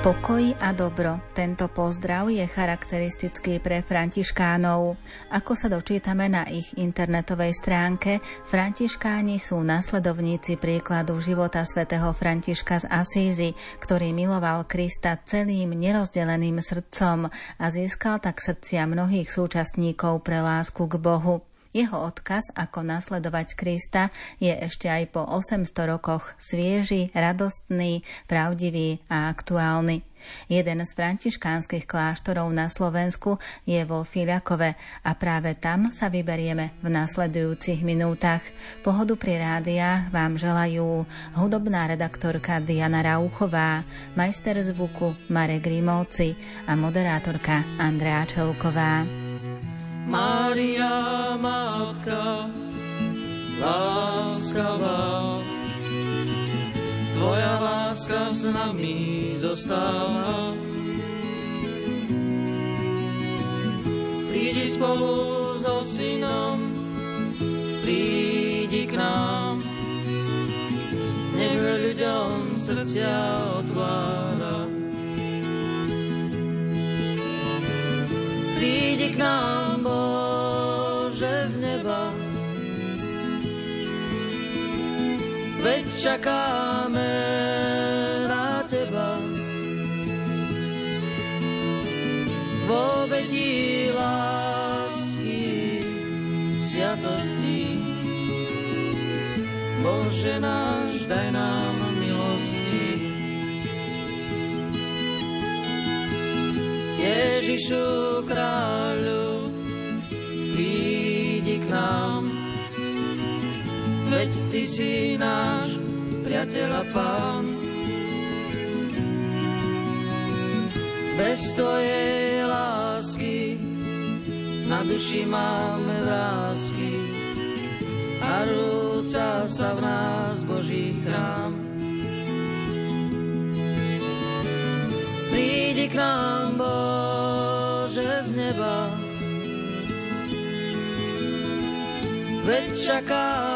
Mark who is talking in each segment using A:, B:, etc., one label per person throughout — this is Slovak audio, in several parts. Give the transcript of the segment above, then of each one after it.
A: Pokoj a dobro. Tento pozdrav je charakteristický pre františkánov. Ako sa dočítame na ich internetovej stránke, františkáni sú nasledovníci príkladu života svätého Františka z Asízy, ktorý miloval Krista celým nerozdeleným srdcom a získal tak srdcia mnohých súčasníkov pre lásku k Bohu. Jeho odkaz, ako nasledovať Krista, je ešte aj po 800 rokoch svieži, radostný, pravdivý a aktuálny. Jeden z františkánskych kláštorov na Slovensku je vo Filiakove a práve tam sa vyberieme v nasledujúcich minútach. Pohodu pri rádiách vám želajú hudobná redaktorka Diana Rauchová, majster zvuku Marek Grimovci a moderátorka Andrea Čelková.
B: Mária, Matka, láskavá, Tvoja láska s nami zostáva. Prídi spolu so synom, prídi k nám, nech ľuďom srdcia otvára. Prídi k nám, Bože, z neba. Veď čakáme na Teba. Vo vedí lásky, sviatosti. Bože náš, daj nám Ježišu kráľu, prídi k nám. Veď Ty si náš priateľ a pán. Bez Tvojej lásky na duši máme vrázky a rúca sa v nás Boží chrám. Prídi k nám, Bože, z neba. Veď čakáme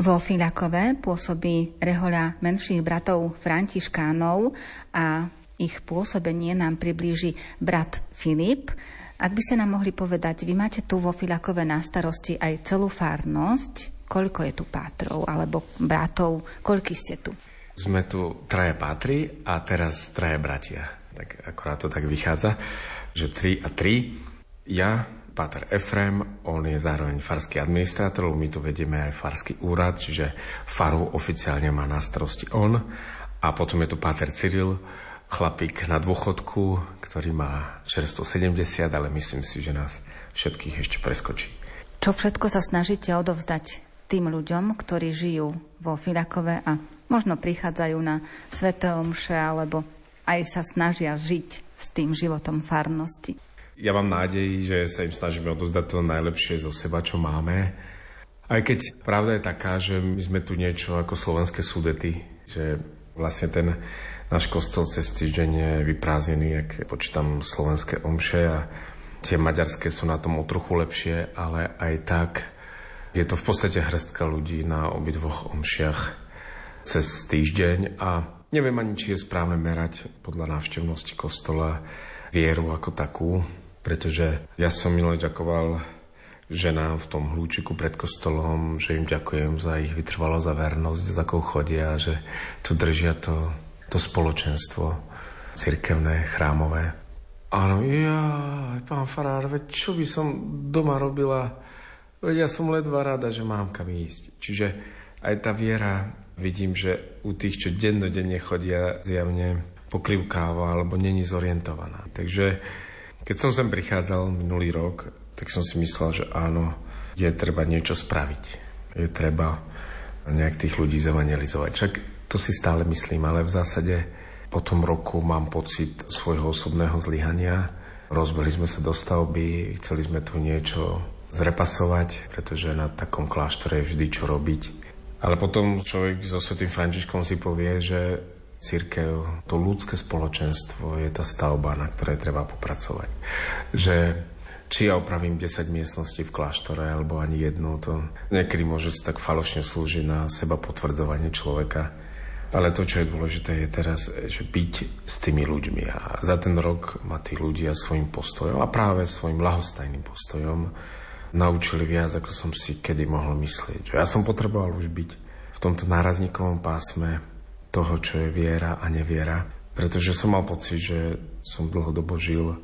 B: Vo
A: Filakove pôsobí rehoľa menších bratov Františkánov a ich pôsobenie nám priblíži brat Filip. Ak by ste nám mohli povedať, vy máte tu vo Filakove na starosti aj celú farnosť. Koľko je tu pátrov alebo bratov? Koľky ste tu?
C: Sme tu traje pátri a teraz traje bratia. Tak akorát to tak vychádza, že tri a tri. Ja, Páter Efrem, on je zároveň farský administrátor, my tu vedieme aj farský úrad, čiže faru oficiálne má na starosti on. A potom je tu Páter Cyril, chlapík na dôchodku, ktorý má čerstvo 70, ale myslím si, že nás všetkých ešte preskočí.
A: Čo všetko sa snažíte odovzdať tým ľuďom, ktorí žijú vo Filakove a možno prichádzajú na Svete Omše, alebo aj sa snažia žiť s tým životom farnosti?
C: Ja mám nádej, že sa im snažíme odozdať to najlepšie zo seba, čo máme. Aj keď pravda je taká, že my sme tu niečo ako slovenské súdety, že vlastne ten náš kostol cez týždeň je vyprázdnený, ak počítam slovenské omše a tie maďarské sú na tom o trochu lepšie, ale aj tak je to v podstate hrstka ľudí na obidvoch omšiach cez týždeň a neviem ani, či je správne merať podľa návštevnosti kostola vieru ako takú, pretože ja som milo ďakoval ženám v tom hlúčiku pred kostolom, že im ďakujem za ich vytrvalosť za vernosť, za akou chodia, že tu držia to, to spoločenstvo cirkevné, chrámové. Áno, ja, pán Farár, veď čo by som doma robila? Veď ja som ledva rada, že mám kam ísť. Čiže aj tá viera, vidím, že u tých, čo dennodenne chodia, zjavne pokrivkáva alebo není zorientovaná. Takže keď som sem prichádzal minulý rok, tak som si myslel, že áno, je treba niečo spraviť. Je treba nejak tých ľudí zevangelizovať. Však to si stále myslím, ale v zásade po tom roku mám pocit svojho osobného zlyhania, Rozbehli sme sa do stavby, chceli sme tu niečo zrepasovať, pretože na takom kláštore je vždy čo robiť. Ale potom človek so Svetým Františkom si povie, že církev, to ľudské spoločenstvo je tá stavba, na ktorej treba popracovať. Že či ja opravím 10 miestností v kláštore alebo ani jednu, to niekedy môže sa tak falošne slúžiť na seba potvrdzovanie človeka. Ale to, čo je dôležité, je teraz, že byť s tými ľuďmi. A za ten rok ma tí ľudia svojim postojom a práve svojim lahostajným postojom naučili viac, ako som si kedy mohol myslieť. Ja som potreboval už byť v tomto nárazníkovom pásme toho, čo je viera a neviera, pretože som mal pocit, že som dlhodobo žil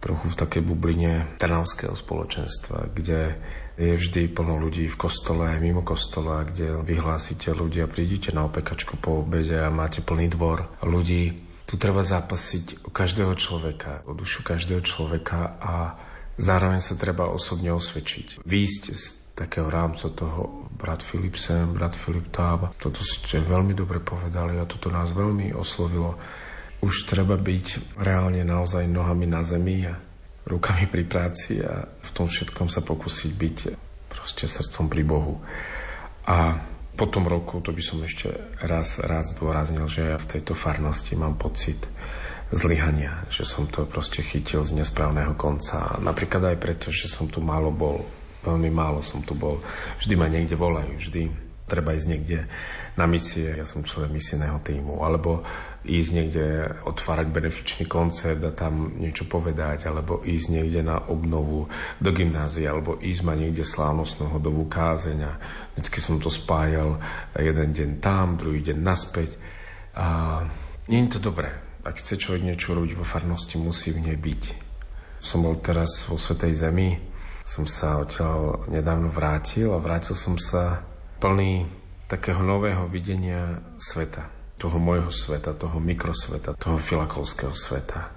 C: trochu v takej bubline trnavského spoločenstva, kde je vždy plno ľudí v kostole aj mimo kostola, kde vyhlásite ľudia, prídite na opekačku po obede a máte plný dvor ľudí. Tu treba zápasiť o každého človeka, o dušu každého človeka a zároveň sa treba osobne osvedčiť. Výjsť z takého rámca toho brat Filip sem, brat Filip tába. Toto ste veľmi dobre povedali a toto nás veľmi oslovilo už treba byť reálne naozaj nohami na zemi a rukami pri práci a v tom všetkom sa pokúsiť byť proste srdcom pri Bohu. A po tom roku, to by som ešte raz rád zdôraznil, že ja v tejto farnosti mám pocit zlyhania, že som to proste chytil z nesprávneho konca. Napríklad aj preto, že som tu málo bol, veľmi málo som tu bol. Vždy ma niekde volajú, vždy treba ísť niekde na misie, ja som človek misijného týmu, alebo ísť niekde otvárať benefičný koncert a tam niečo povedať, alebo ísť niekde na obnovu do gymnázia, alebo ísť ma niekde slávnostnú hodovú kázeň vždycky som to spájal jeden deň tam, druhý deň naspäť a nie je to dobré. Ak chce človek niečo robiť vo farnosti, musí v nej byť. Som bol teraz vo Svetej Zemi, som sa odtiaľ nedávno vrátil a vrátil som sa plný takého nového videnia sveta. Toho môjho sveta, toho mikrosveta, toho filakovského sveta.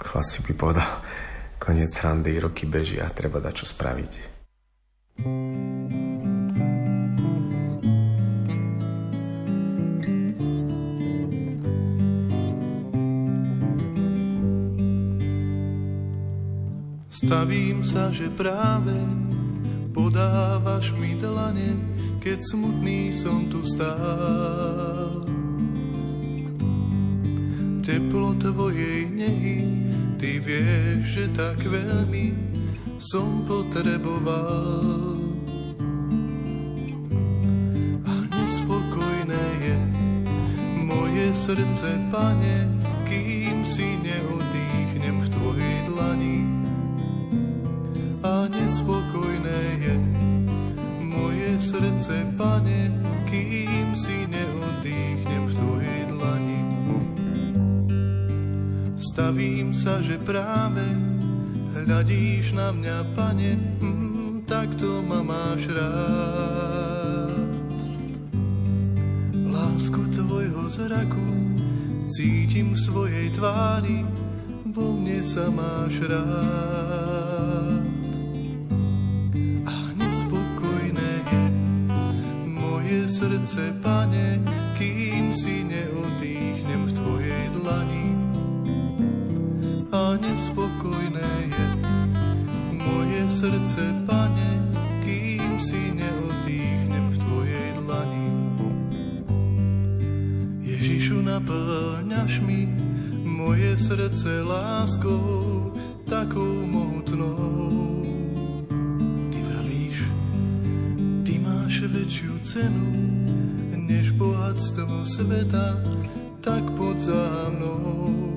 C: Chlasi by povedal, koniec randy, roky beží a treba dať čo spraviť.
D: Stavím sa, že práve podávaš mi dlane, keď smutný som tu stál. Teplo tvojej nehy, ty vieš, že tak veľmi som potreboval. A nespokojné je moje srdce, pane, kým si neodýchnem A nespokojné je srdce, pane, kým si neodýchnem v tvojej dlani. Stavím sa, že práve hľadíš na mňa, pane, mm, tak to ma máš rád. Lásku tvojho zraku cítim v svojej tvári, vo mne sa máš rád. Srdce, pane, kým si neodýchnem v tvojej dlani. A nespokojné je moje srdce, pane, kým si neodýchnem v tvojej dlani. Ježišu, naplňaš mi moje srdce láskou, takou cenu, bohatstvo sveta, tak poď za mnou.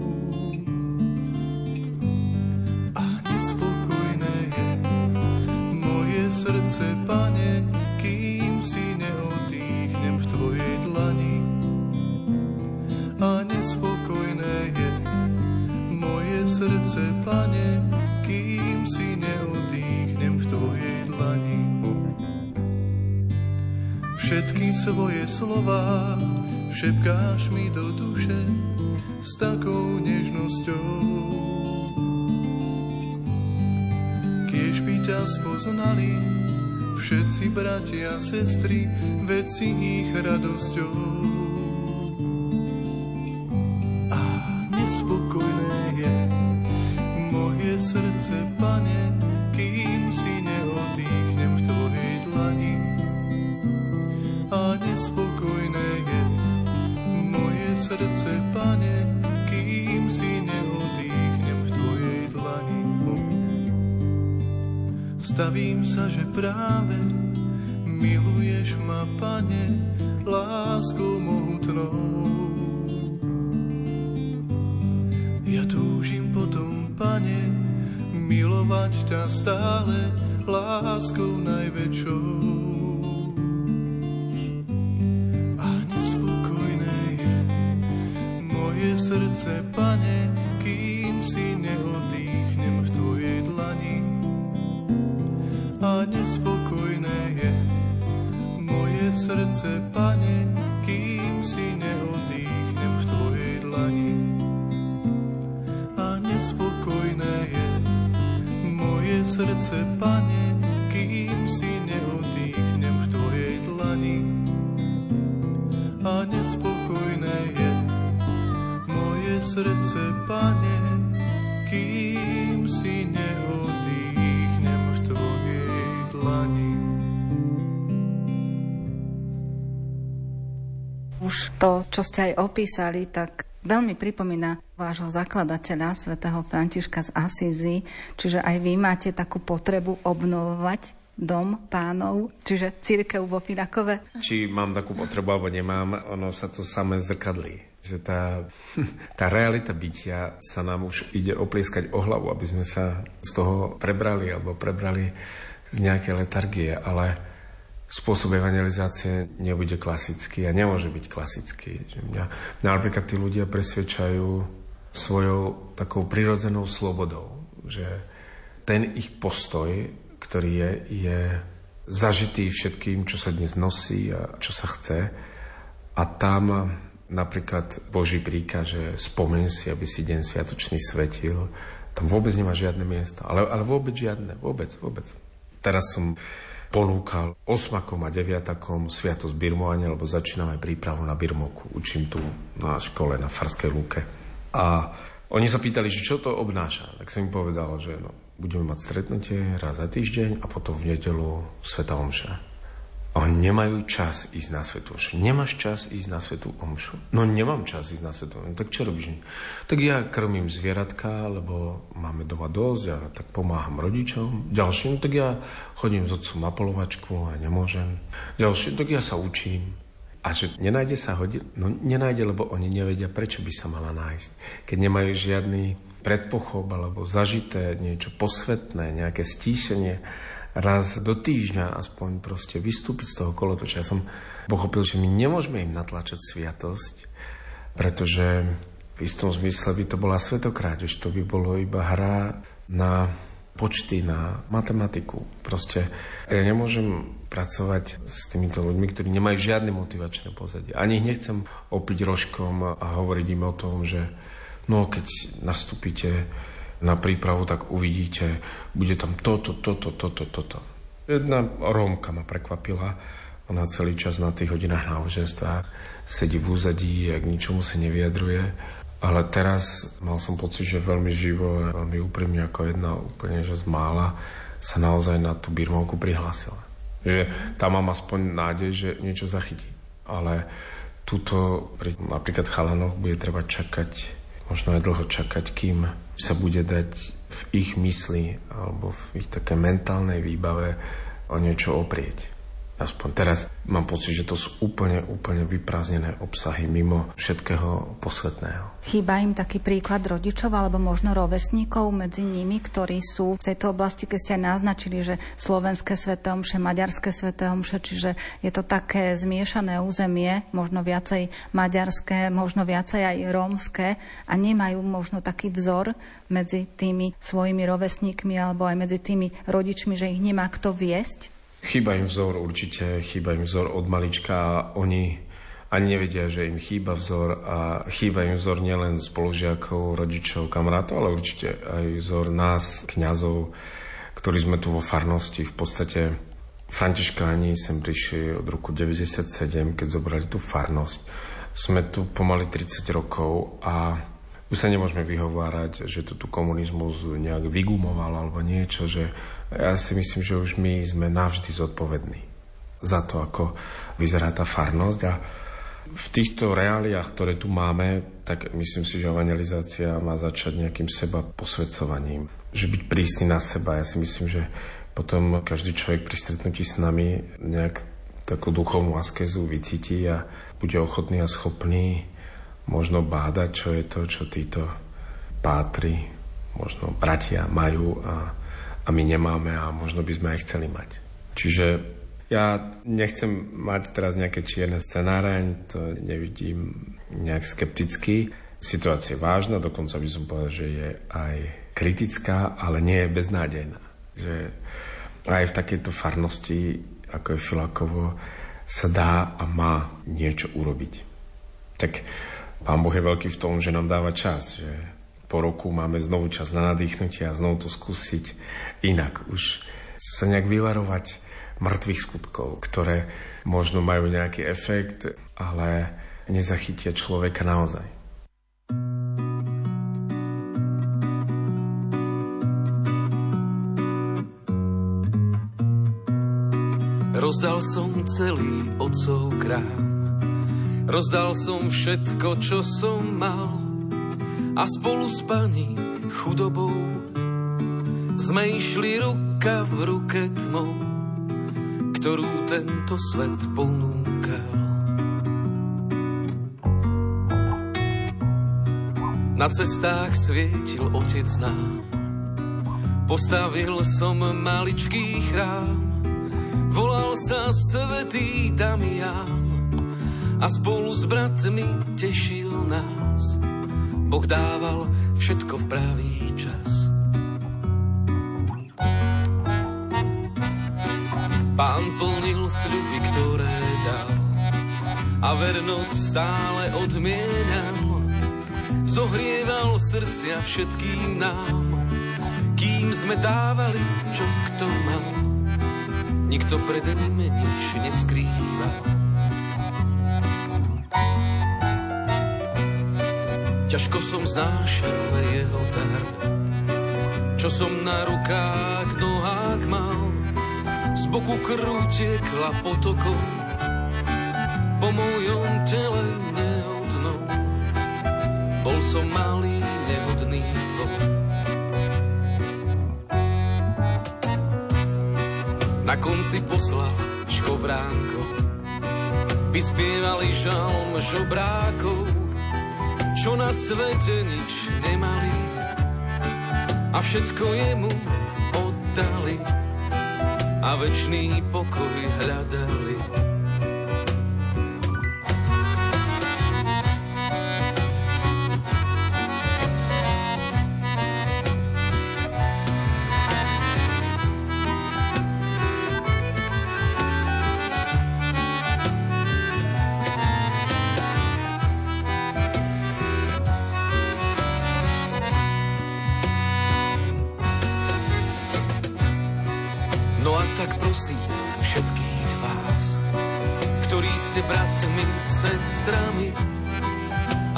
D: Svoje slova šepkáš mi do duše s takou nežnosťou. Kiež by ťa spoznali všetci bratia a sestry, veci ich radosťou. Sa, že práve
A: čo ste aj opísali, tak veľmi pripomína vášho zakladateľa, svätého Františka z Asízy, čiže aj vy máte takú potrebu obnovovať dom pánov, čiže církev vo Filakove.
C: Či mám takú potrebu, alebo nemám, ono sa to samé zrkadlí. Že tá, tá realita bytia sa nám už ide oplieskať o hlavu, aby sme sa z toho prebrali, alebo prebrali z nejakej letargie, ale spôsob evangelizácie nebude klasický a nemôže byť klasický. Že mňa, mňa napríklad tí ľudia presvedčajú svojou takou prirodzenou slobodou, že ten ich postoj, ktorý je, je zažitý všetkým, čo sa dnes nosí a čo sa chce. A tam napríklad Boží príkaz, že spomeň si, aby si deň sviatočný svetil, tam vôbec nemá žiadne miesto. Ale, ale vôbec žiadne, vôbec, vôbec. Teraz som ponúkal osmakom a deviatakom sviatosť birmovania, lebo začíname prípravu na birmovku. Učím tu na škole na Farskej lúke. A oni sa pýtali, že čo to obnáša. Tak som im povedal, že no, budeme mať stretnutie raz za týždeň a potom v nedelu Sveta Omša. Oni nemajú čas ísť na svetu omšu. Nemáš čas ísť na svetu omšu? No nemám čas ísť na svetu omšu. Tak čo robíš? Tak ja krmím zvieratka, lebo máme doma dosť a tak pomáham rodičom. Ďalším, tak ja chodím s otcom na polovačku a nemôžem. Ďalším, tak ja sa učím. A že nenájde sa hodina? No nenájde, lebo oni nevedia, prečo by sa mala nájsť. Keď nemajú žiadny predpochop alebo zažité niečo posvetné, nejaké stíšenie, raz do týždňa aspoň proste vystúpiť z toho kolotoča. Ja som pochopil, že my nemôžeme im natlačať sviatosť, pretože v istom zmysle by to bola svetokráť, že to by bolo iba hra na počty, na matematiku. Proste ja nemôžem pracovať s týmito ľuďmi, ktorí nemajú žiadne motivačné pozadie. Ani ich nechcem opiť rožkom a hovoriť im o tom, že no keď nastúpite na prípravu, tak uvidíte, bude tam toto, toto, toto, toto. Jedna Rómka ma prekvapila, ona celý čas na tých hodinách náboženstva sedí v úzadí k ničomu sa nevyjadruje. Ale teraz mal som pocit, že veľmi živo veľmi úprimne ako jedna úplne, že z mála sa naozaj na tú birmovku prihlásila. Že tam mám aspoň nádej, že niečo zachytí. Ale tuto pri napríklad chalanoch bude treba čakať, možno aj dlho čakať, kým sa bude dať v ich mysli alebo v ich také mentálnej výbave o niečo oprieť. Aspoň teraz mám pocit, že to sú úplne, úplne vyprázdnené obsahy mimo všetkého posvetného.
A: Chýba im taký príklad rodičov alebo možno rovesníkov medzi nimi, ktorí sú v tejto oblasti, keď ste aj naznačili, že slovenské svetomše, maďarské svetomše, čiže je to také zmiešané územie, možno viacej maďarské, možno viacej aj rómske a nemajú možno taký vzor medzi tými svojimi rovesníkmi alebo aj medzi tými rodičmi, že ich nemá kto viesť
C: Chýba im vzor určite, chýba im vzor od malička oni ani nevedia, že im chýba vzor a chýba im vzor nielen spolužiakov, rodičov, kamarátov, ale určite aj vzor nás, kňazov, ktorí sme tu vo farnosti. V podstate Františkáni sem prišli od roku 97, keď zobrali tú farnosť. Sme tu pomaly 30 rokov a už sa nemôžeme vyhovárať, že to tu komunizmus nejak vygumoval alebo niečo, že ja si myslím, že už my sme navždy zodpovední za to, ako vyzerá tá farnosť a v týchto reáliách, ktoré tu máme, tak myslím si, že evangelizácia má začať nejakým seba posvedcovaním. Že byť prísny na seba. Ja si myslím, že potom každý človek pri stretnutí s nami nejak takú duchovnú askezu vycíti a bude ochotný a schopný možno bádať, čo je to, čo títo pátri, možno bratia majú a, a my nemáme a možno by sme aj chceli mať. Čiže ja nechcem mať teraz nejaké čierne scenáre, to nevidím nejak skepticky. Situácia je vážna, dokonca by som povedal, že je aj kritická, ale nie je beznádejná. Že aj v takejto farnosti, ako je Filakovo, sa dá a má niečo urobiť. Tak Pán Boh je veľký v tom, že nám dáva čas, že po roku máme znovu čas na nadýchnutie a znovu to skúsiť inak. Už sa nejak vyvarovať mŕtvych skutkov, ktoré možno majú nejaký efekt, ale nezachytia človeka naozaj.
E: Rozdal som celý otcov krám Rozdal som všetko, čo som mal a spolu s pani chudobou sme išli ruka v ruke tmou, ktorú tento svet ponúkal. Na cestách svietil otec nám, postavil som maličký chrám, volal sa Svetý Damián a spolu s bratmi tešil nás. Boh dával všetko v pravý čas. Pán plnil sľuby, ktoré dal a vernosť stále odmienal. Zohrieval srdcia všetkým nám, kým sme dávali, čo kto mal. Nikto pred ním nič neskrýval. Ťažko som znášal jeho dar, čo som na rukách, nohách mal. Z boku krv tiekla potokom, po mojom tele nehodnou. Bol som malý, nehodný tvoj. Na konci poslal škovránko, vyspievali žalm žobrákov, čo na svete nič nemali a všetko jemu oddali a večný pokoj hľadali.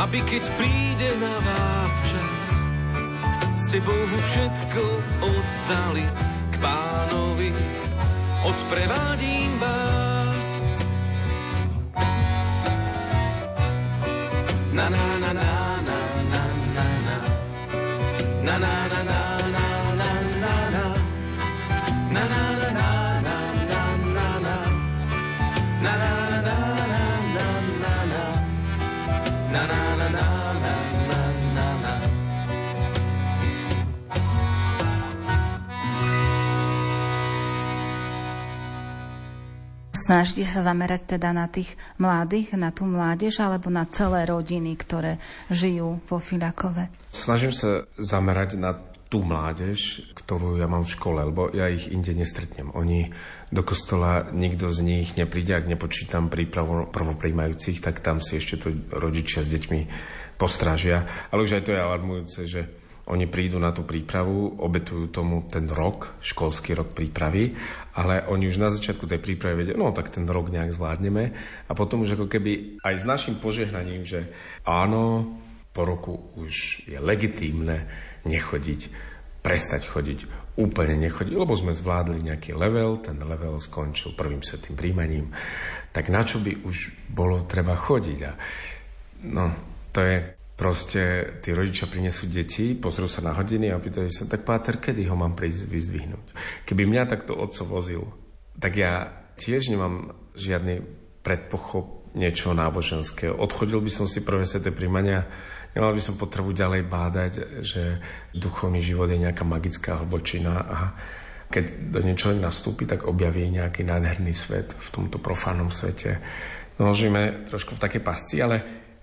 E: Aby keď príde na vás čas, ste Bohu všetko oddali k pánovi, odprevádím vás.
A: Snažíte sa zamerať teda na tých mladých, na tú mládež alebo na celé rodiny, ktoré žijú vo Filakove?
C: Snažím sa zamerať na tú mládež, ktorú ja mám v škole, lebo ja ich inde nestretnem. Oni do kostola, nikto z nich nepríde, ak nepočítam prípravu prvopríjmajúcich, tak tam si ešte to rodičia s deťmi postrážia. Ale už aj to je alarmujúce, že oni prídu na tú prípravu, obetujú tomu ten rok, školský rok prípravy, ale oni už na začiatku tej prípravy vedia, no tak ten rok nejak zvládneme a potom už ako keby aj s našim požehnaním, že áno, po roku už je legitímne nechodiť, prestať chodiť, úplne nechodiť, lebo sme zvládli nejaký level, ten level skončil prvým svetým príjmaním, tak na čo by už bolo treba chodiť? A no, to je proste, tí rodičia prinesú deti, pozrú sa na hodiny a pýtajú sa, tak páter, kedy ho mám prísť vyzdvihnúť? Keby mňa takto otco vozil, tak ja tiež nemám žiadny predpochop niečo náboženského. Odchodil by som si prvé sveté príjmania, nemal by som potrebu ďalej bádať, že duchovný život je nejaká magická hlbočina a keď do niečo nastúpi, tak objaví nejaký nádherný svet v tomto profánnom svete. No, trošku v takej pasci, ale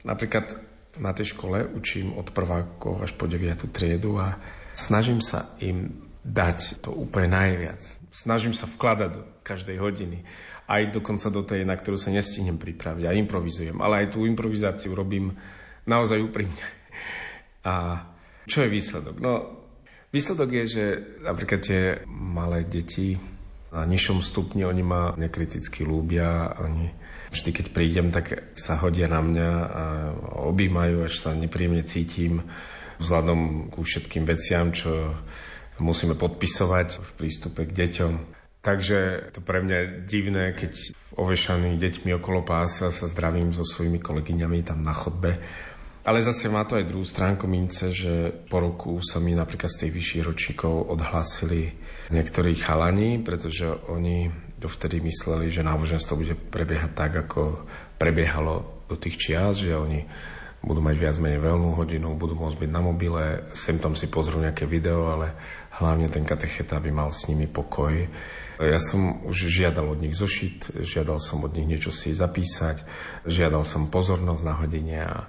C: napríklad na tej škole učím od prvákov až po 9. triedu a snažím sa im dať to úplne najviac. Snažím sa vkladať do každej hodiny aj dokonca do tej, na ktorú sa nestihnem pripraviť a improvizujem. Ale aj tú improvizáciu robím naozaj úprimne. A čo je výsledok? No, výsledok je, že napríklad tie malé deti na nižšom stupni, oni ma nekriticky lúbia, oni vždy, keď prídem, tak sa hodia na mňa a objímajú, až sa nepríjemne cítim vzhľadom ku všetkým veciam, čo musíme podpisovať v prístupe k deťom. Takže to pre mňa je divné, keď ovešaný deťmi okolo pása sa zdravím so svojimi kolegyňami tam na chodbe. Ale zase má to aj druhú stránku mince, že po roku sa mi napríklad z tých vyšších ročíkov odhlásili niektorí chalani, pretože oni dovtedy mysleli, že náboženstvo bude prebiehať tak, ako prebiehalo do tých čias, že oni budú mať viac menej veľnú hodinu, budú môcť byť na mobile, sem tam si pozrú nejaké video, ale hlavne ten katecheta by mal s nimi pokoj ja som už žiadal od nich zošit, žiadal som od nich niečo si zapísať, žiadal som pozornosť na hodine a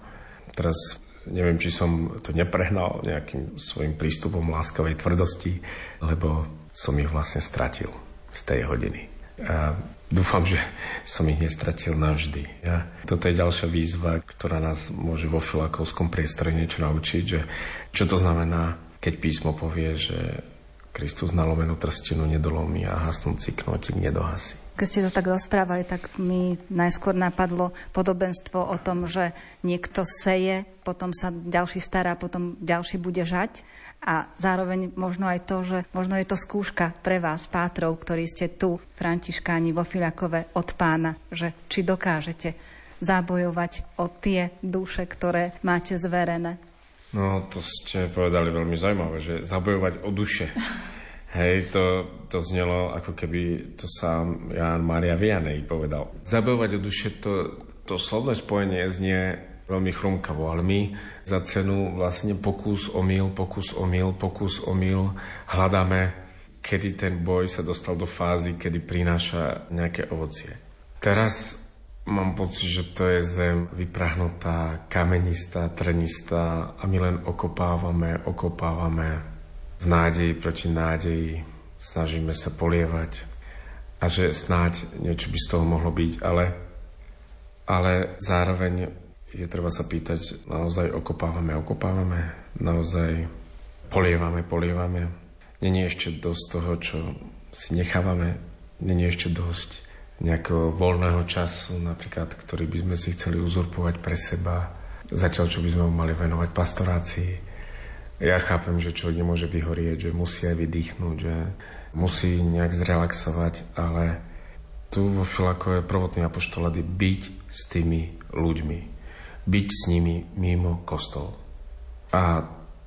C: teraz neviem, či som to neprehnal nejakým svojim prístupom láskavej tvrdosti, lebo som ich vlastne stratil z tej hodiny. A dúfam, že som ich nestratil navždy. Ja, toto je ďalšia výzva, ktorá nás môže vo filakovskom priestore niečo naučiť, že čo to znamená, keď písmo povie, že Kristus na lomenú trstinu nedolomí a hasnúci knotík nedohasí.
A: Keď ste to tak rozprávali, tak mi najskôr napadlo podobenstvo o tom, že niekto seje, potom sa ďalší stará, potom ďalší bude žať. A zároveň možno aj to, že možno je to skúška pre vás, pátrov, ktorí ste tu, Františkáni vo Filakove, od pána, že či dokážete zabojovať o tie duše, ktoré máte zverené
C: No, to ste povedali veľmi zaujímavé, že zabojovať o duše. Hej, to, to znelo ako keby to sám Ján Maria Vianej povedal. Zabojovať o duše, to, to slovné spojenie znie veľmi chrumkavo, ale my za cenu vlastne pokus o mil, pokus o mil, pokus o mil hľadáme, kedy ten boj sa dostal do fázy, kedy prináša nejaké ovocie. Teraz Mám pocit, že to je zem vyprahnutá, kamenistá, trnistá a my len okopávame, okopávame v nádeji proti nádeji, snažíme sa polievať. A že snáď niečo by z toho mohlo byť, ale, ale zároveň je treba sa pýtať, naozaj okopávame, okopávame, naozaj polievame, polievame. Není ešte dosť toho, čo si nechávame, není ešte dosť nejakého voľného času, napríklad, ktorý by sme si chceli uzurpovať pre seba, zatiaľ čo by sme mali venovať pastorácii. Ja chápem, že človek nemôže vyhorieť, že musí aj vydýchnuť, že musí nejak zrelaxovať, ale tu vo Filakove prvotný apoštolát je byť s tými ľuďmi. Byť s nimi mimo kostol. A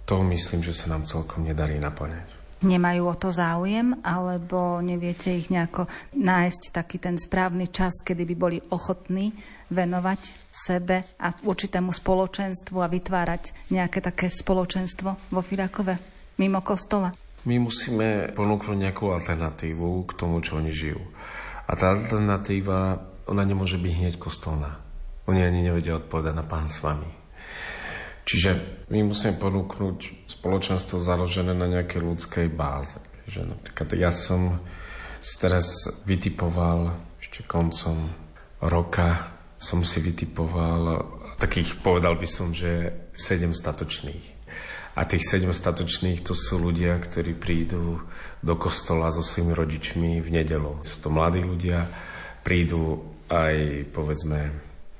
C: to myslím, že sa nám celkom nedarí naplňať
A: nemajú o to záujem, alebo neviete ich nejako nájsť taký ten správny čas, kedy by boli ochotní venovať sebe a určitému spoločenstvu a vytvárať nejaké také spoločenstvo vo Firakove mimo kostola?
C: My musíme ponúknuť nejakú alternatívu k tomu, čo oni žijú. A tá alternatíva, ona nemôže byť hneď kostolná. Oni ani nevedia odpovedať na pán s vami. Čiže my musíme ponúknuť spoločenstvo založené na nejakej ľudskej báze. Že napríklad ja som si teraz vytipoval ešte koncom roka som si vytipoval takých, povedal by som, že sedem statočných. A tých sedem statočných to sú ľudia, ktorí prídu do kostola so svojimi rodičmi v nedelu. Sú to mladí ľudia, prídu aj povedzme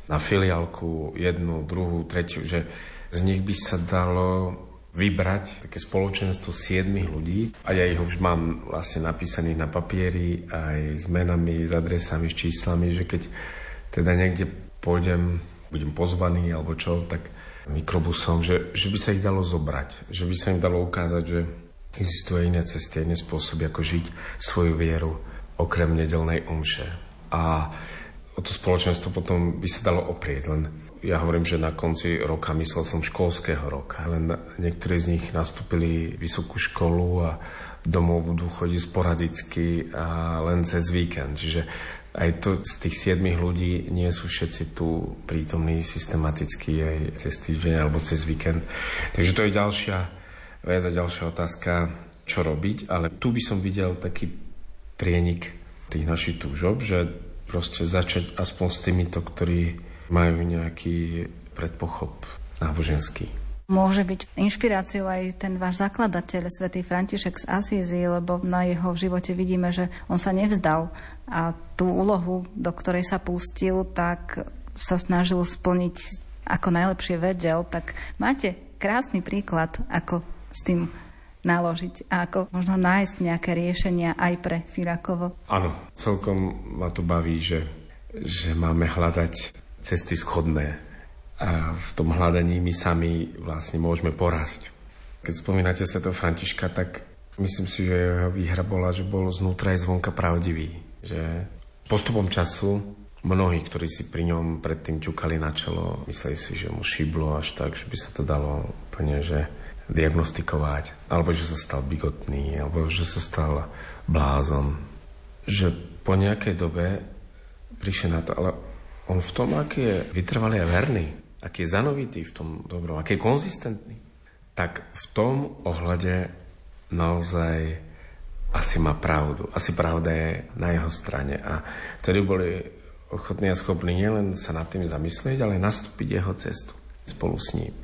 C: na filiálku jednu, druhú, tretiu, že z nich by sa dalo vybrať také spoločenstvo siedmých ľudí a ja ich už mám vlastne napísaných na papieri aj s menami, s adresami, s číslami, že keď teda niekde pôjdem, budem pozvaný alebo čo, tak mikrobusom, že, že by sa ich dalo zobrať, že by sa im dalo ukázať, že existuje iné cesty, iné spôsoby, ako žiť svoju vieru okrem nedelnej omše. A o to spoločenstvo potom by sa dalo oprieť, len ja hovorím, že na konci roka, myslel som školského roka, len niektorí z nich nastúpili vysokú školu a domov budú chodiť sporadicky a len cez víkend. Čiže aj to z tých siedmých ľudí nie sú všetci tu prítomní systematicky aj cez týždeň alebo cez víkend. Takže to je ďalšia vec a ďalšia otázka, čo robiť. Ale tu by som videl taký prienik tých našich túžob, že proste začať aspoň s týmito, ktorí majú nejaký predpochop náboženský.
A: Môže byť inšpiráciou aj ten váš zakladateľ, svätý František z Asízy, lebo na jeho živote vidíme, že on sa nevzdal a tú úlohu, do ktorej sa pustil, tak sa snažil splniť ako najlepšie vedel. Tak máte krásny príklad, ako s tým naložiť a ako možno nájsť nejaké riešenia aj pre Firakovo.
C: Áno, celkom ma to baví, že, že máme hľadať cesty schodné a v tom hľadaní my sami vlastne môžeme porásť. Keď spomínate sa to Františka, tak myslím si, že jeho výhra bola, že bol znútra aj zvonka pravdivý. Že postupom času mnohí, ktorí si pri ňom predtým ťukali na čelo, mysleli si, že mu šiblo až tak, že by sa to dalo úplne, že diagnostikovať, alebo že sa stal bigotný, alebo že sa stal blázon. Že po nejakej dobe prišiel na to, ale on v tom, aký je vytrvalý a verný, aký je zanovitý v tom dobrom, aký je konzistentný, tak v tom ohľade naozaj asi má pravdu. Asi pravda je na jeho strane. A vtedy boli ochotní a schopní nielen sa nad tým zamyslieť, ale nastúpiť jeho cestu spolu s ním.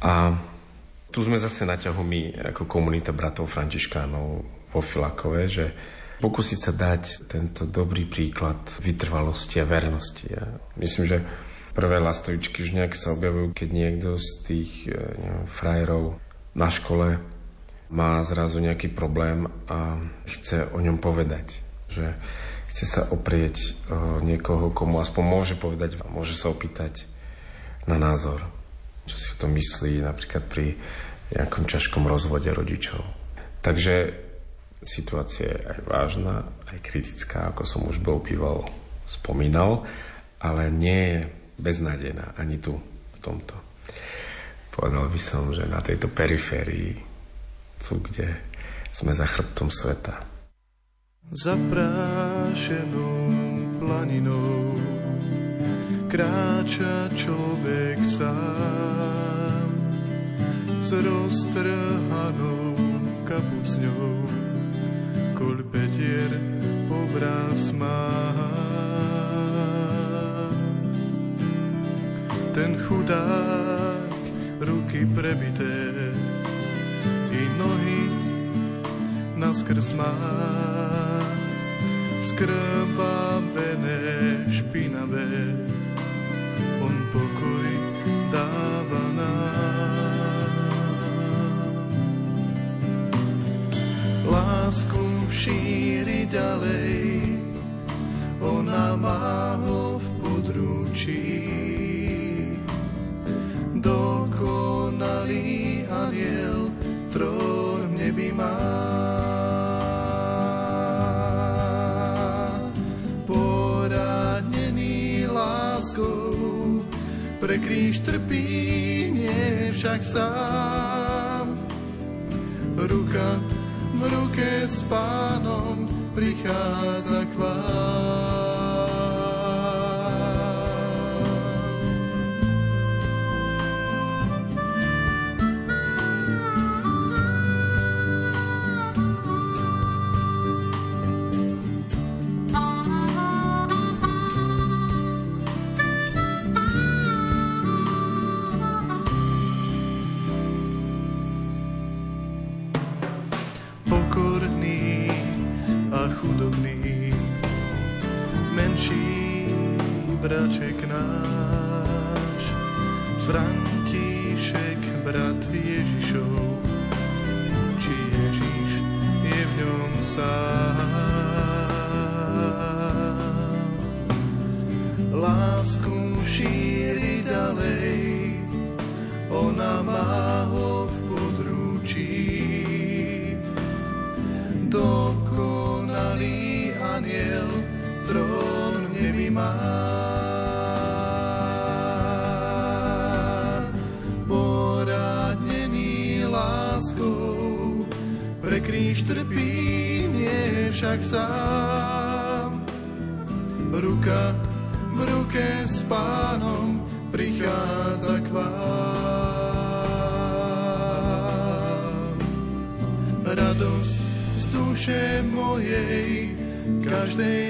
C: A tu sme zase na ťahu my ako komunita bratov Františkánov vo Filakove, že pokúsiť sa dať tento dobrý príklad vytrvalosti a vernosti. Ja myslím, že prvé lastovičky už nejak sa objavujú, keď niekto z tých e, neviem, frajerov na škole má zrazu nejaký problém a chce o ňom povedať. Že chce sa oprieť o niekoho, komu aspoň môže povedať a môže sa opýtať na názor. Čo si to myslí napríklad pri nejakom ťažkom rozvode rodičov. Takže Situácia je aj vážna, aj kritická, ako som už bol býval spomínal, ale nie je beznádejná ani tu, v tomto. Povedal by som, že na tejto periférii, tu, kde sme za chrbtom sveta.
D: Zaprášenou planinou kráča človek sám s roztrhanou kapucňou petier obraz má. Ten chudák, ruky prebité i nohy naskrz má. Skrvavené, špinavé, on pokoj dáva nám. Lásku šíri ďalej, ona má ho v područí. Dokonalý aniel trón nebi má. Poradený láskou pre kríž trpí, nie však sám. S pánom prichádza run. tak sám. Ruka v ruke s pánom prichádza k vám. Radosť z duše mojej každej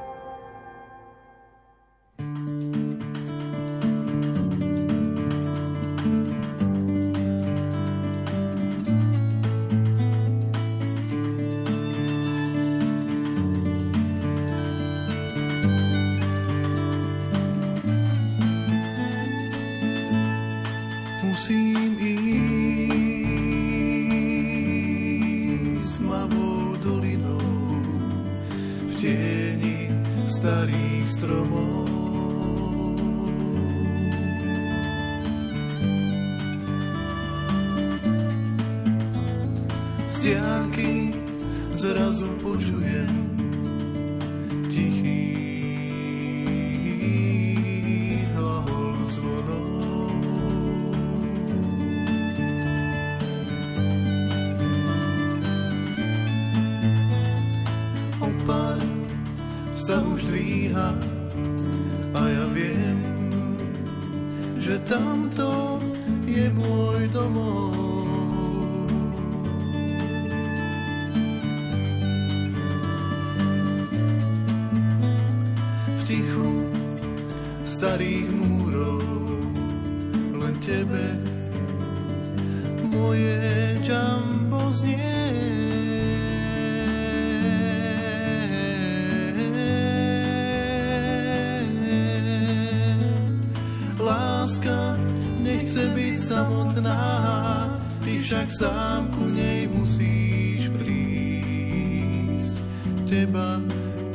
D: teba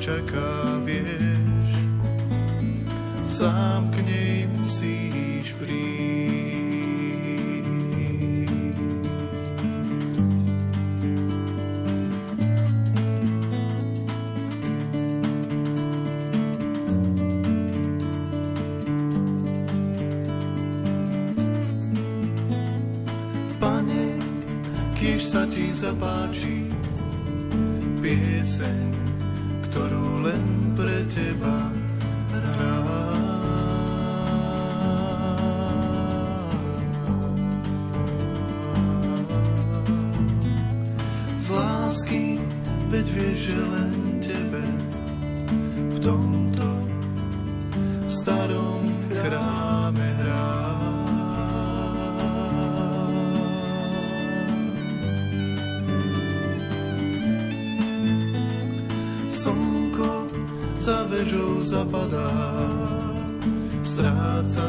D: čaká, vieš. Sám k nej musíš prísť. Pane, kýž sa ti zapáči, pieseň, ktorú len pre teba Z lásky, veď vieš, že len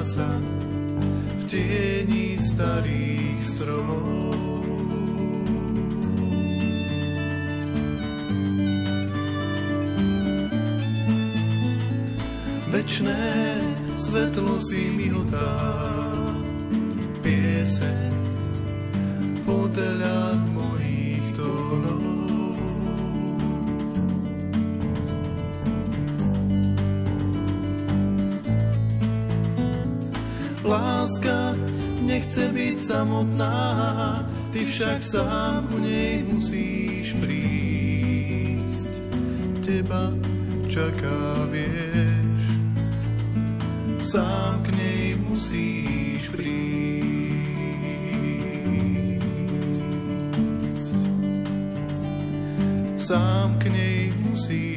D: sa v tieni starých stromov. Večné svetlo si mi hotáš, Láska nechce byť samotná, ty však sám ku nej musíš prísť. Teba čaká, vieš, sám k nej musíš prísť. Sám k nej musíš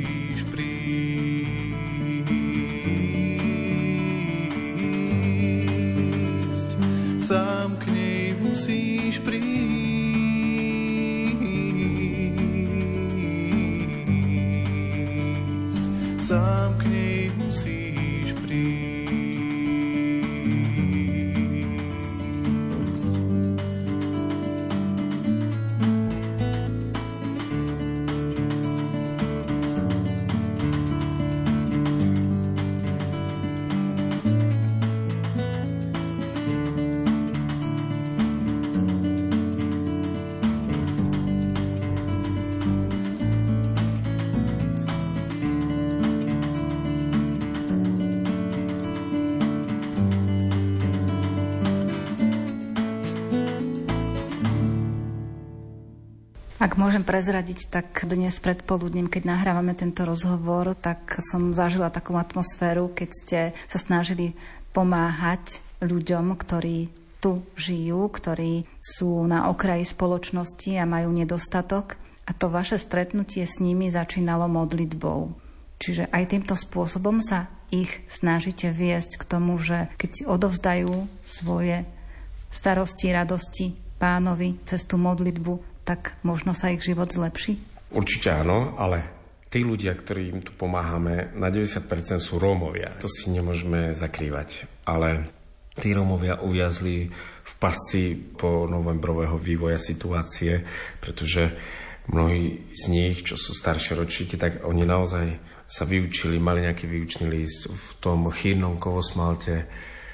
A: Ak môžem prezradiť, tak dnes predpoludním, keď nahrávame tento rozhovor, tak som zažila takú atmosféru, keď ste sa snažili pomáhať ľuďom, ktorí tu žijú, ktorí sú na okraji spoločnosti a majú nedostatok. A to vaše stretnutie s nimi začínalo modlitbou. Čiže aj týmto spôsobom sa ich snažíte viesť k tomu, že keď odovzdajú svoje starosti, radosti pánovi cez tú modlitbu, tak možno sa ich život zlepší?
C: Určite áno, ale tí ľudia, ktorým tu pomáhame, na 90% sú Rómovia. To si nemôžeme zakrývať. Ale tí Rómovia uviazli v pasci po novembrového vývoja situácie, pretože mnohí z nich, čo sú staršie ročníky, tak oni naozaj sa vyučili, mali nejaký výučný list v tom chýrnom kovosmalte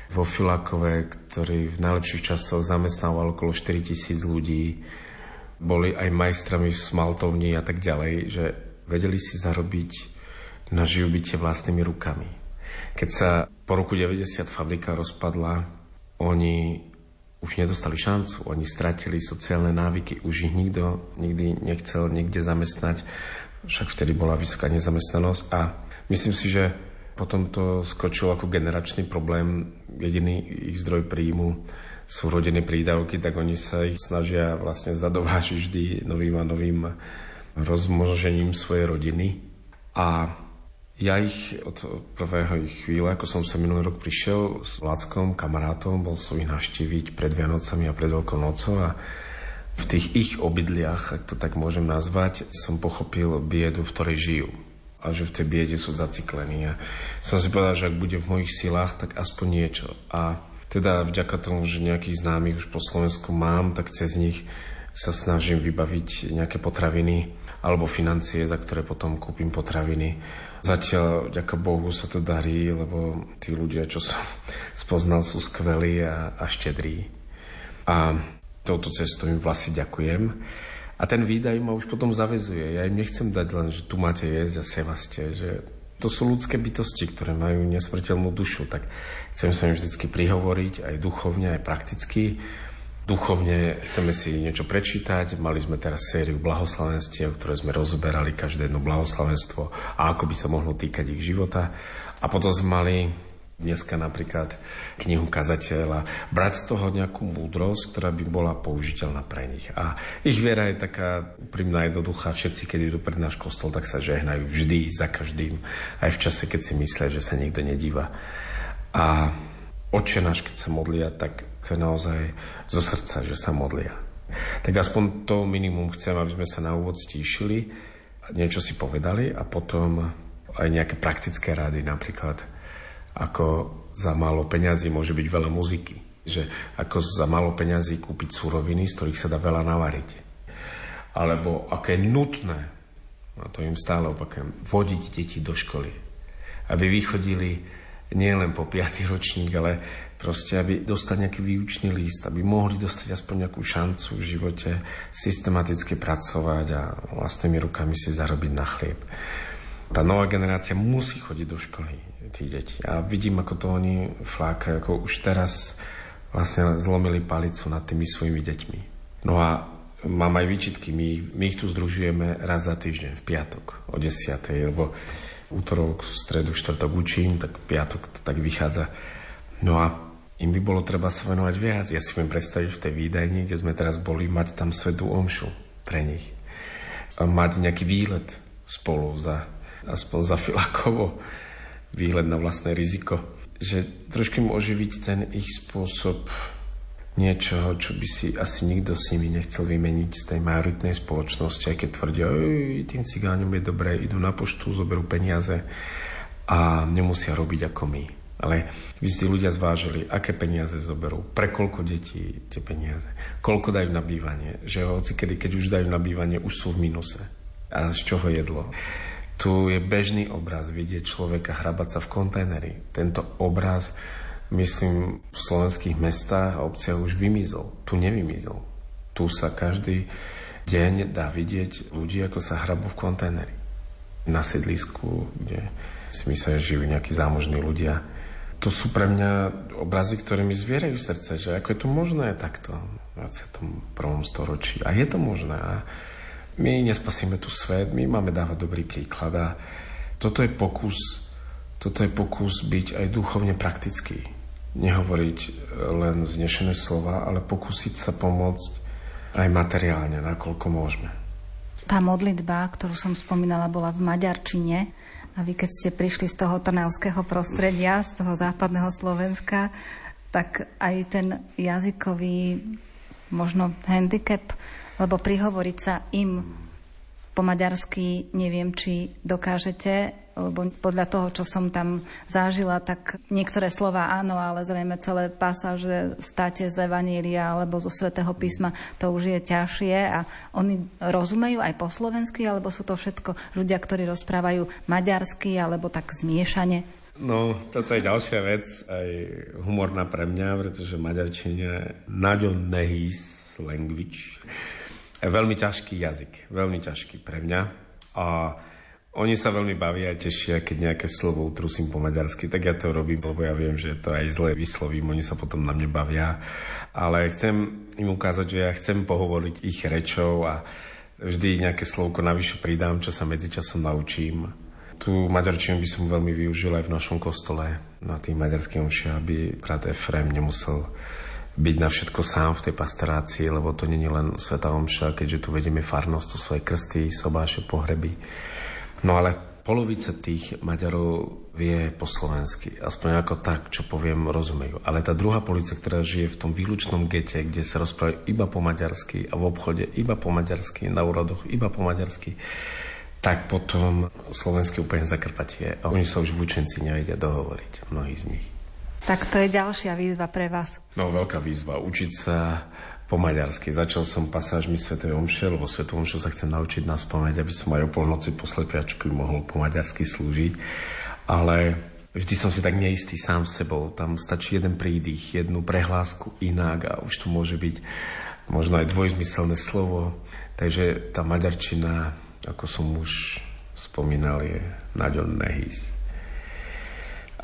C: vo Filakove, ktorý v najlepších časoch zamestnával okolo 4000 ľudí boli aj majstrami v smaltovni a tak ďalej, že vedeli si zarobiť na živobytie vlastnými rukami. Keď sa po roku 90 fabrika rozpadla, oni už nedostali šancu, oni stratili sociálne návyky, už ich nikto nikdy nechcel niekde zamestnať, však vtedy bola vysoká nezamestnanosť a myslím si, že potom to skočilo ako generačný problém, jediný ich zdroj príjmu sú rodinné prídavky, tak oni sa ich snažia vlastne zadovážiť vždy novým a novým rozmnožením svojej rodiny. A ja ich od prvého ich chvíle, ako som sa minulý rok prišiel s Lackom, kamarátom, bol som ich navštíviť pred Vianocami a pred Veľkou nocou a v tých ich obydliach, ak to tak môžem nazvať, som pochopil biedu, v ktorej žijú a že v tej biede sú zaciklení. A som si povedal, že ak bude v mojich silách, tak aspoň niečo. A teda vďaka tomu, že nejakých známych už po Slovensku mám, tak cez nich sa snažím vybaviť nejaké potraviny alebo financie, za ktoré potom kúpim potraviny. Zatiaľ, vďaka Bohu, sa to darí, lebo tí ľudia, čo som spoznal, sú skvelí a, a štedrí. A touto cestou im vlastne ďakujem. A ten výdaj ma už potom zavezuje. Ja im nechcem dať len, že tu máte jesť a sevaste, že to sú ľudské bytosti, ktoré majú nesmrteľnú dušu, tak chcem sa im vždy prihovoriť, aj duchovne, aj prakticky. Duchovne chceme si niečo prečítať. Mali sme teraz sériu blahoslavenstiev, ktoré sme rozoberali každé jedno blahoslavenstvo a ako by sa mohlo týkať ich života. A potom sme mali dneska napríklad knihu kazateľa, brať z toho nejakú múdrosť, ktorá by bola použiteľná pre nich. A ich viera je taká úprimná, jednoduchá. Všetci, keď idú pred náš kostol, tak sa žehnajú vždy, za každým, aj v čase, keď si myslia, že sa nikto nedíva. A oče náš, keď sa modlia, tak to je naozaj zo srdca, že sa modlia. Tak aspoň to minimum chcem, aby sme sa na úvod stíšili, niečo si povedali a potom aj nejaké praktické rady napríklad ako za málo peňazí môže byť veľa muziky. Že ako za málo peňazí kúpiť suroviny, z ktorých sa dá veľa navariť. Alebo aké nutné, a to im stále opakujem, vodiť deti do školy. Aby vychodili nielen po 5. ročník, ale proste, aby dostať nejaký výučný list, aby mohli dostať aspoň nejakú šancu v živote systematicky pracovať a vlastnými rukami si zarobiť na chlieb. Tá nová generácia musí chodiť do školy tých detí. A vidím, ako to oni flákajú, ako už teraz vlastne zlomili palicu nad tými svojimi deťmi. No a mám aj výčitky, my, my ich tu združujeme raz za týždeň, v piatok o 10. lebo útorok, stredu, štvrtok učím, tak piatok to tak vychádza. No a im by bolo treba sa venovať viac. Ja si viem predstaviť v tej výdajni, kde sme teraz boli, mať tam svetú omšu pre nich. A mať nejaký výlet spolu za, aspoň za Filakovo, výlet na vlastné riziko. Že trošku im oživiť ten ich spôsob niečoho, čo by si asi nikto s nimi nechcel vymeniť z tej majoritnej spoločnosti, aj keď tvrdia, tým cigáňom je dobré, idú na poštu, zoberú peniaze a nemusia robiť ako my. Ale by si ľudia zvážili, aké peniaze zoberú, pre koľko detí tie peniaze, koľko dajú na bývanie, že hoci kedy, keď už dajú na bývanie, už sú v minuse. A z čoho jedlo. Tu je bežný obraz vidieť človeka hrabať sa v kontajneri. Tento obraz, myslím, v slovenských mestách a obciach už vymizol. Tu nevymizol. Tu sa každý deň dá vidieť ľudí, ako sa hrabú v kontajneri. Na sídlisku, kde si myslia, že žijú nejakí zámožní ľudia to sú pre mňa obrazy, ktoré mi zvierajú srdce, že ako je to možné takto v 21. storočí. A je to možné. A my nespasíme tu svet, my máme dávať dobrý príklad. A toto je pokus, toto je pokus byť aj duchovne praktický. Nehovoriť len vznešené slova, ale pokúsiť sa pomôcť aj materiálne, nakoľko môžeme.
A: Tá modlitba, ktorú som spomínala, bola v maďarčine a vy, keď ste prišli z toho trnavského prostredia, z toho západného Slovenska, tak aj ten jazykový možno handicap, lebo prihovoriť sa im po maďarsky neviem, či dokážete lebo podľa toho, čo som tam zažila, tak niektoré slova áno, ale zrejme celé pasáže státe z Evanília alebo zo Svetého písma, to už je ťažšie a oni rozumejú aj po slovensky, alebo sú to všetko ľudia, ktorí rozprávajú maďarsky alebo tak zmiešane?
C: No, toto je ďalšia vec, aj humorná pre mňa, pretože maďarčina je naďo nehis language. Je veľmi ťažký jazyk, veľmi ťažký pre mňa. A oni sa veľmi bavia a tešia, keď nejaké slovo utrusím po maďarsky, tak ja to robím, lebo ja viem, že to aj zle vyslovím, oni sa potom na mne bavia. Ale chcem im ukázať, že ja chcem pohovoriť ich rečou a vždy nejaké slovko navyše pridám, čo sa medzičasom naučím. Tu maďarčinu by som veľmi využil aj v našom kostole na tých maďarských omšiach, aby brat Efrem nemusel byť na všetko sám v tej pastorácii, lebo to je len Sveta Omša, keďže tu vedieme farnosť, to sú aj krsty, sobáše, pohreby. No ale polovica tých Maďarov vie po slovensky, aspoň ako tak, čo poviem, rozumejú. Ale tá druhá polovica, ktorá žije v tom výlučnom gete, kde sa rozprávajú iba po maďarsky a v obchode iba po maďarsky, na úrodoch iba po maďarsky, tak potom slovenské úplne zakrpatie a oni sa už v učenci nevedia dohovoriť, mnohí z nich.
A: Tak to je ďalšia výzva pre vás.
C: No, veľká výzva. Učiť sa po maďarsky. Začal som pasážmi Sv. Omše, lebo Sv. Omšu sa chcem naučiť na spomeň, aby som aj o polnoci po slepiačku mohol po maďarsky slúžiť. Ale vždy som si tak neistý sám s sebou. Tam stačí jeden prídych, jednu prehlásku inak a už to môže byť možno aj dvojzmyselné slovo. Takže tá maďarčina, ako som už spomínal, je naďon nehis.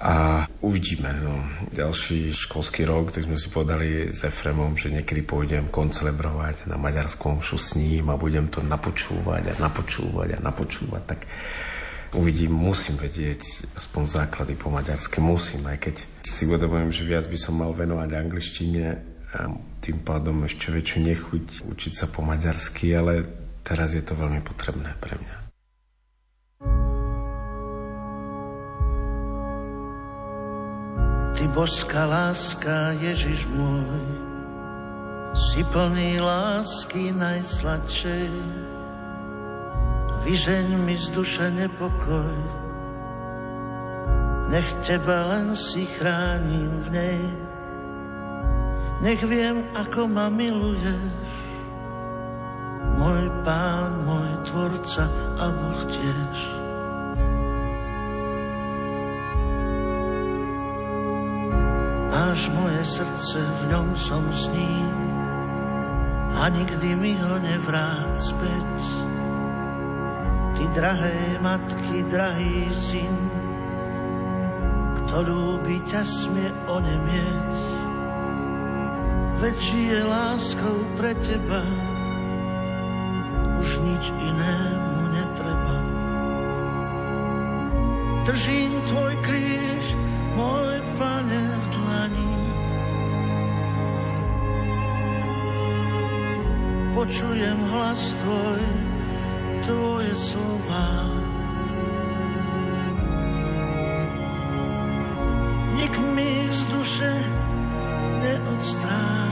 C: A uvidíme. No. Ďalší školský rok, tak sme si povedali s Efremom, že niekedy pôjdem koncelebrovať na maďarskom šu s ním a budem to napočúvať a napočúvať a napočúvať. Tak uvidím, musím vedieť aspoň základy po maďarsky. Musím, aj keď si uvedomujem, že viac by som mal venovať angličtine a tým pádom ešte väčšiu nechuť učiť sa po maďarsky, ale teraz je to veľmi potrebné pre mňa.
F: Ty božská láska, Ježiš môj, si plný lásky najsladšej. Vyžeň mi z duše nepokoj, nech teba len si chránim v nej. Nech viem, ako ma miluješ, môj pán, môj tvorca a Boh tiež. Máš moje srdce, v ňom som s ním a nikdy mi ho nevráť späť. Ty drahé matky, drahý syn, kto ľúbi ťa smie onemieť. Veď žije láskou pre teba, už nič inému netreba. Držím tvoj kríž, môj pane v dlani. Počujem hlas tvoj, tvoje slova. Nik mi z duše neodstráni.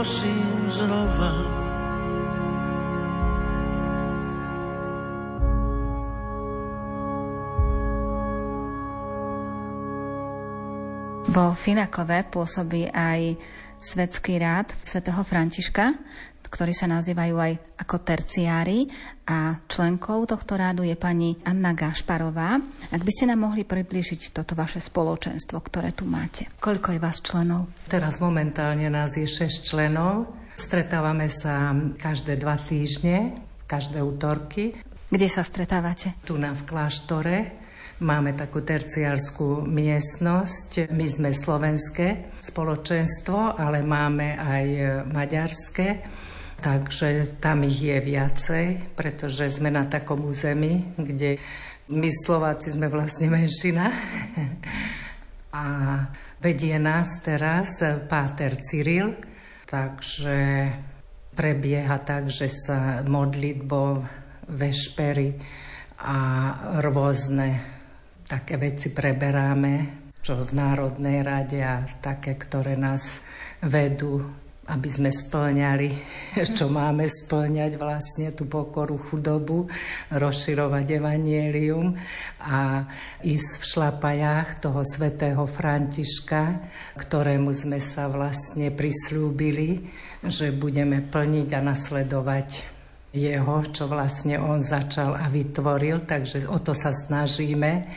F: prosím znova.
A: Vo Finakove pôsobí aj svetský rád svätého Františka, ktorí sa nazývajú aj ako terciári a členkou tohto rádu je pani Anna Gašparová. Ak by ste nám mohli približiť toto vaše spoločenstvo, ktoré tu máte. Koľko je vás členov?
G: Teraz momentálne nás je 6 členov. Stretávame sa každé dva týždne, každé útorky.
A: Kde sa stretávate?
G: Tu na v kláštore. Máme takú terciárskú miestnosť. My sme slovenské spoločenstvo, ale máme aj maďarské. Takže tam ich je viacej, pretože sme na takom území, kde my Slováci sme vlastne menšina. A vedie nás teraz Páter Cyril, takže prebieha tak, že sa modlitbou, vešpery a rôzne také veci preberáme, čo v Národnej rade a také, ktoré nás vedú, aby sme splňali, čo máme splňať vlastne, tú pokoru, chudobu, rozširovať evanielium a ísť v šlapajách toho svätého Františka, ktorému sme sa vlastne prislúbili, že budeme plniť a nasledovať jeho, čo vlastne on začal a vytvoril, takže o to sa snažíme.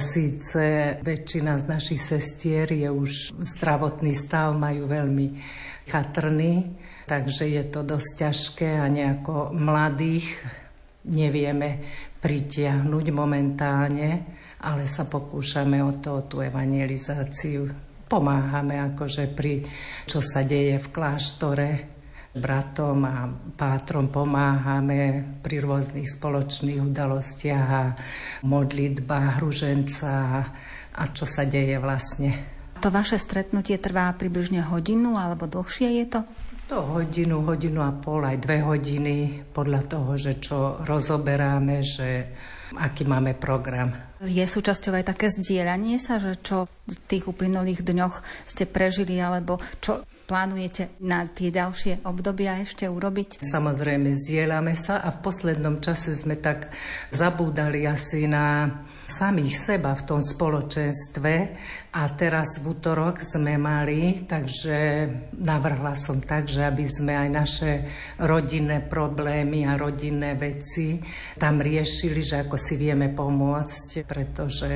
G: Síce väčšina z našich sestier je už zdravotný stav, majú veľmi chatrný, takže je to dosť ťažké a nejako mladých nevieme pritiahnuť momentálne, ale sa pokúšame o to, o tú evangelizáciu. Pomáhame akože pri, čo sa deje v kláštore, bratom a pátrom pomáhame pri rôznych spoločných udalostiach a modlitbách, hruženca a čo sa deje vlastne.
A: To vaše stretnutie trvá približne hodinu alebo dlhšie je to?
G: To hodinu, hodinu a pol, aj dve hodiny, podľa toho, že čo rozoberáme, že aký máme program.
A: Je súčasťou aj také zdieľanie sa, že čo v tých uplynulých dňoch ste prežili, alebo čo plánujete na tie ďalšie obdobia ešte urobiť?
G: Samozrejme, zdieľame sa a v poslednom čase sme tak zabúdali asi na samých seba v tom spoločenstve a teraz v útorok sme mali, takže navrhla som tak, že aby sme aj naše rodinné problémy a rodinné veci tam riešili, že ako si vieme pomôcť, pretože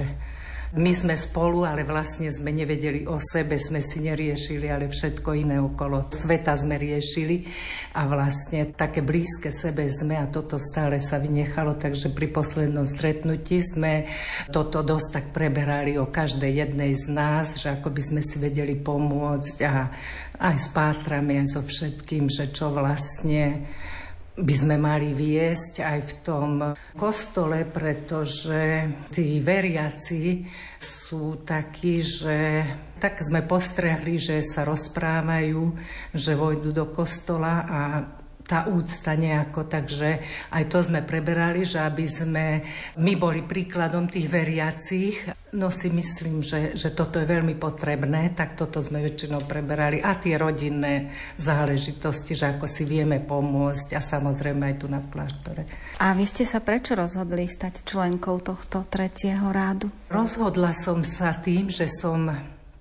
G: my sme spolu, ale vlastne sme nevedeli o sebe, sme si neriešili, ale všetko iné okolo sveta sme riešili. A vlastne také blízke sebe sme a toto stále sa vynechalo, takže pri poslednom stretnutí sme toto dosť tak preberali o každej jednej z nás, že ako by sme si vedeli pomôcť a aj s pátrami, aj so všetkým, že čo vlastne by sme mali viesť aj v tom kostole, pretože tí veriaci sú takí, že tak sme postrehli, že sa rozprávajú, že vojdu do kostola a tá úcta nejako, takže aj to sme preberali, že aby sme my boli príkladom tých veriacich. No si myslím, že, že toto je veľmi potrebné, tak toto sme väčšinou preberali. A tie rodinné záležitosti, že ako si vieme pomôcť a samozrejme aj tu na v kláštore.
A: A vy ste sa prečo rozhodli stať členkou tohto tretieho rádu?
G: Rozhodla som sa tým, že som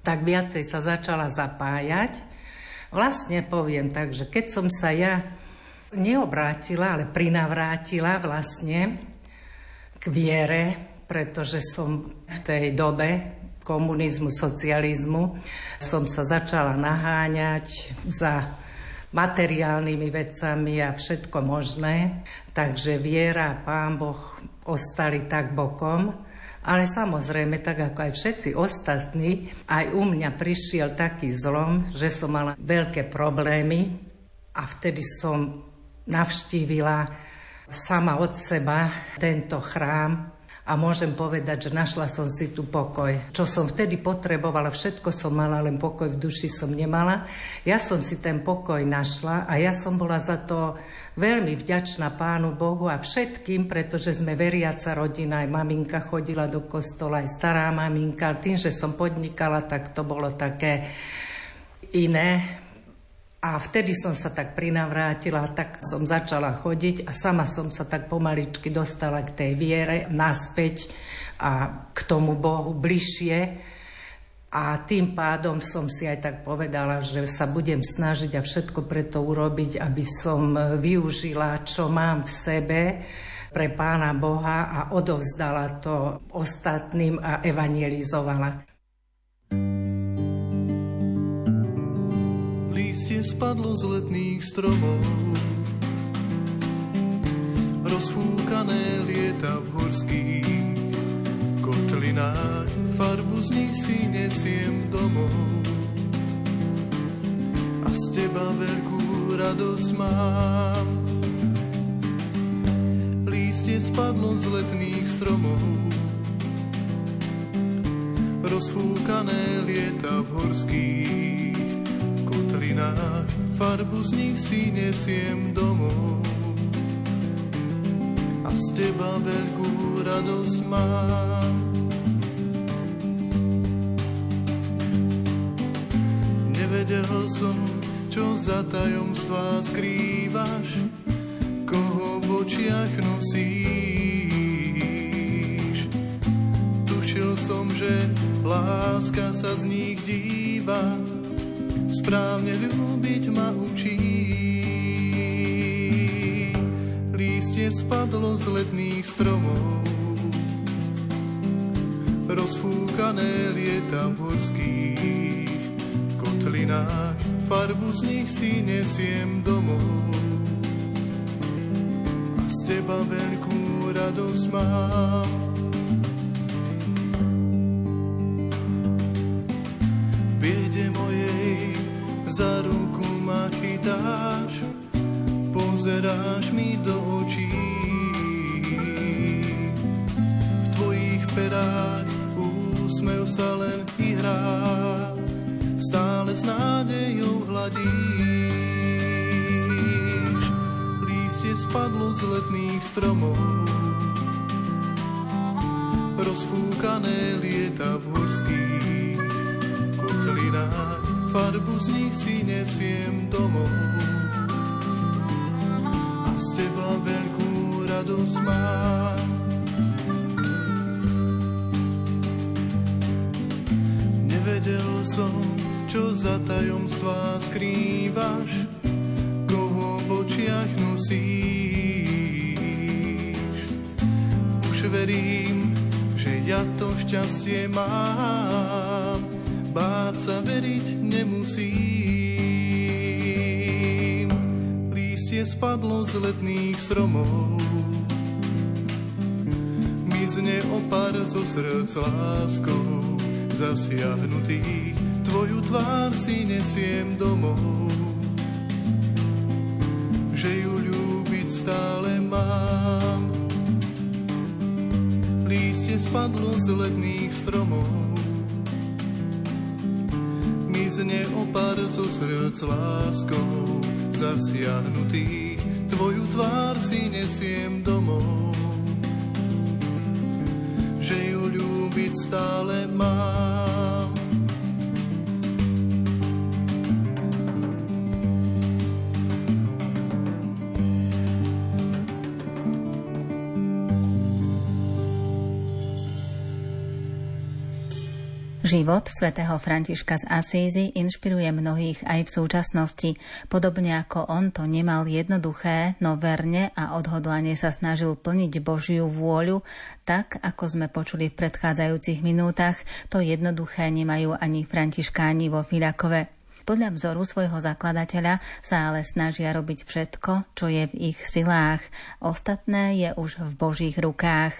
G: tak viacej sa začala zapájať. Vlastne poviem tak, že keď som sa ja neobrátila, ale prinavrátila vlastne k viere, pretože som v tej dobe komunizmu, socializmu som sa začala naháňať za materiálnymi vecami a všetko možné. Takže viera a Pán Boh ostali tak bokom. Ale samozrejme, tak ako aj všetci ostatní, aj u mňa prišiel taký zlom, že som mala veľké problémy a vtedy som navštívila sama od seba tento chrám a môžem povedať, že našla som si tu pokoj. Čo som vtedy potrebovala, všetko som mala, len pokoj v duši som nemala. Ja som si ten pokoj našla a ja som bola za to veľmi vďačná Pánu Bohu a všetkým, pretože sme veriaca rodina, aj maminka chodila do kostola, aj stará maminka. Tým, že som podnikala, tak to bolo také iné, a vtedy som sa tak prinavrátila, tak som začala chodiť a sama som sa tak pomaličky dostala k tej viere naspäť a k tomu Bohu bližšie. A tým pádom som si aj tak povedala, že sa budem snažiť a všetko preto urobiť, aby som využila, čo mám v sebe pre Pána Boha a odovzdala to ostatným a evangelizovala.
D: Spadlo z letných stromov. Rozfúkané lieta v horských kotlinách, farbu z nich si nesiem domov. A z teba veľkú radosť mám. Lístie spadlo z letných stromov, rozfúkané lieta v horských kolinách, farbu z nich si nesiem domov. A z teba veľkú radosť mám. Nevedel som, čo za tajomstvá skrývaš, koho v očiach nosíš. Tušil som, že láska sa z nich díva, správne ľúbiť ma učí. Lístie spadlo z letných stromov, rozfúkané lieta v horských kotlinách, farbu z nich si nesiem domov. A z teba veľkú radosť mám, pozeráš mi do očí. V tvojich perách úsmev sa len i hrá, stále s nádejou hladíš. Lístie spadlo z letných stromov, rozfúkané lieta v horských kotlinách farbu z nich si nesiem domov. Z teba veľkú radosť mám. Nevedel som, čo za tajomstvá skrývaš, koho v očiach nosíš. Už verím, že ja to šťastie mám, báť sa veriť nemusím. Spadlo z letných stromov, mizne opar zo srdc láskou, zasiahnutý, tvoju tvár si nesiem domov. Že ju ľúbiť stále mám, lístie spadlo z letných stromov. Mizne opar zo srdc láskou, zasiahnutý, tvoju tvár si nesiem domov. Že ju ľúbiť stále mám.
A: Život svätého Františka z Asízy inšpiruje mnohých aj v súčasnosti. Podobne ako on to nemal jednoduché, no verne a odhodlane sa snažil plniť Božiu vôľu, tak ako sme počuli v predchádzajúcich minútach, to jednoduché nemajú ani františkáni vo Filakove. Podľa vzoru svojho zakladateľa sa ale snažia robiť všetko, čo je v ich silách. Ostatné je už v Božích rukách.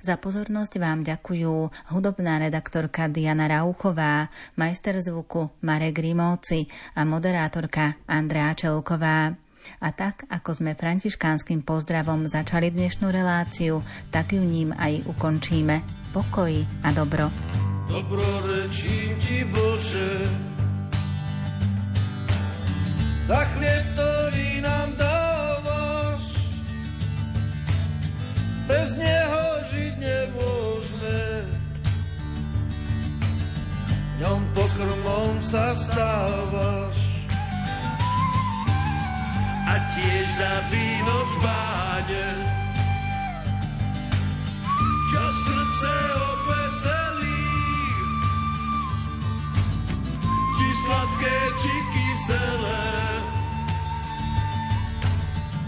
A: Za pozornosť vám ďakujú hudobná redaktorka Diana Rauchová, majster zvuku Marek Grimovci a moderátorka Andrea Čelková. A tak, ako sme františkánskym pozdravom začali dnešnú reláciu, tak ju ním aj ukončíme. Pokoj a dobro.
E: Dobro rečím ti, Bože, za chlieb, ktorý nám dávaš, bez neho žiť nemôžeme. Ňom pokrmom sa stávaš a tiež za víno v báde, čo srdce obveselí. Či sladké, či kyselé,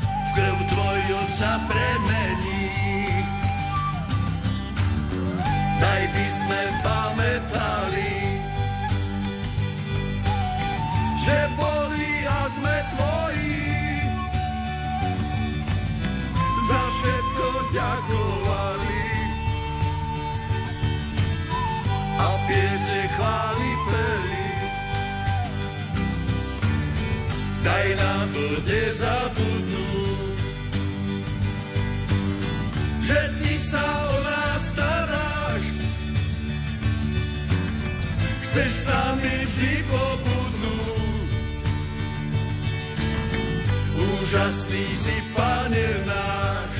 E: v krv tvoju sa premení. Daj by sme pamätali, že boli a sme tvoji. Za všetko ďakovali a piese chváli peli. Daj nám to nezabudnúť, s nami vždy pobudnúť. Úžasný si, Pane náš.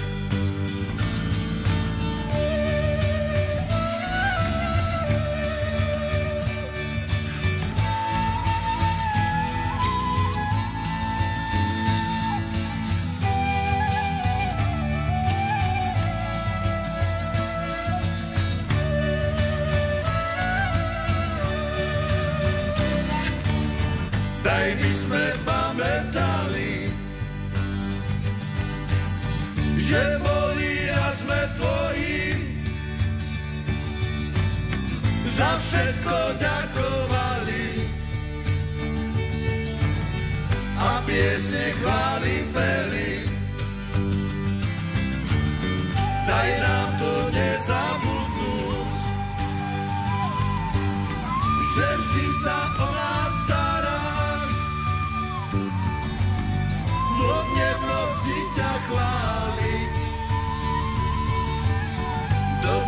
E: sme tvoji. Za všetko ďakovali a piesne chváli peli. Daj nám to nezabudnúť, že vždy sa o nás staráš. Dlobne v noci ťa chváli.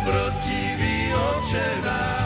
E: protivý oče náš.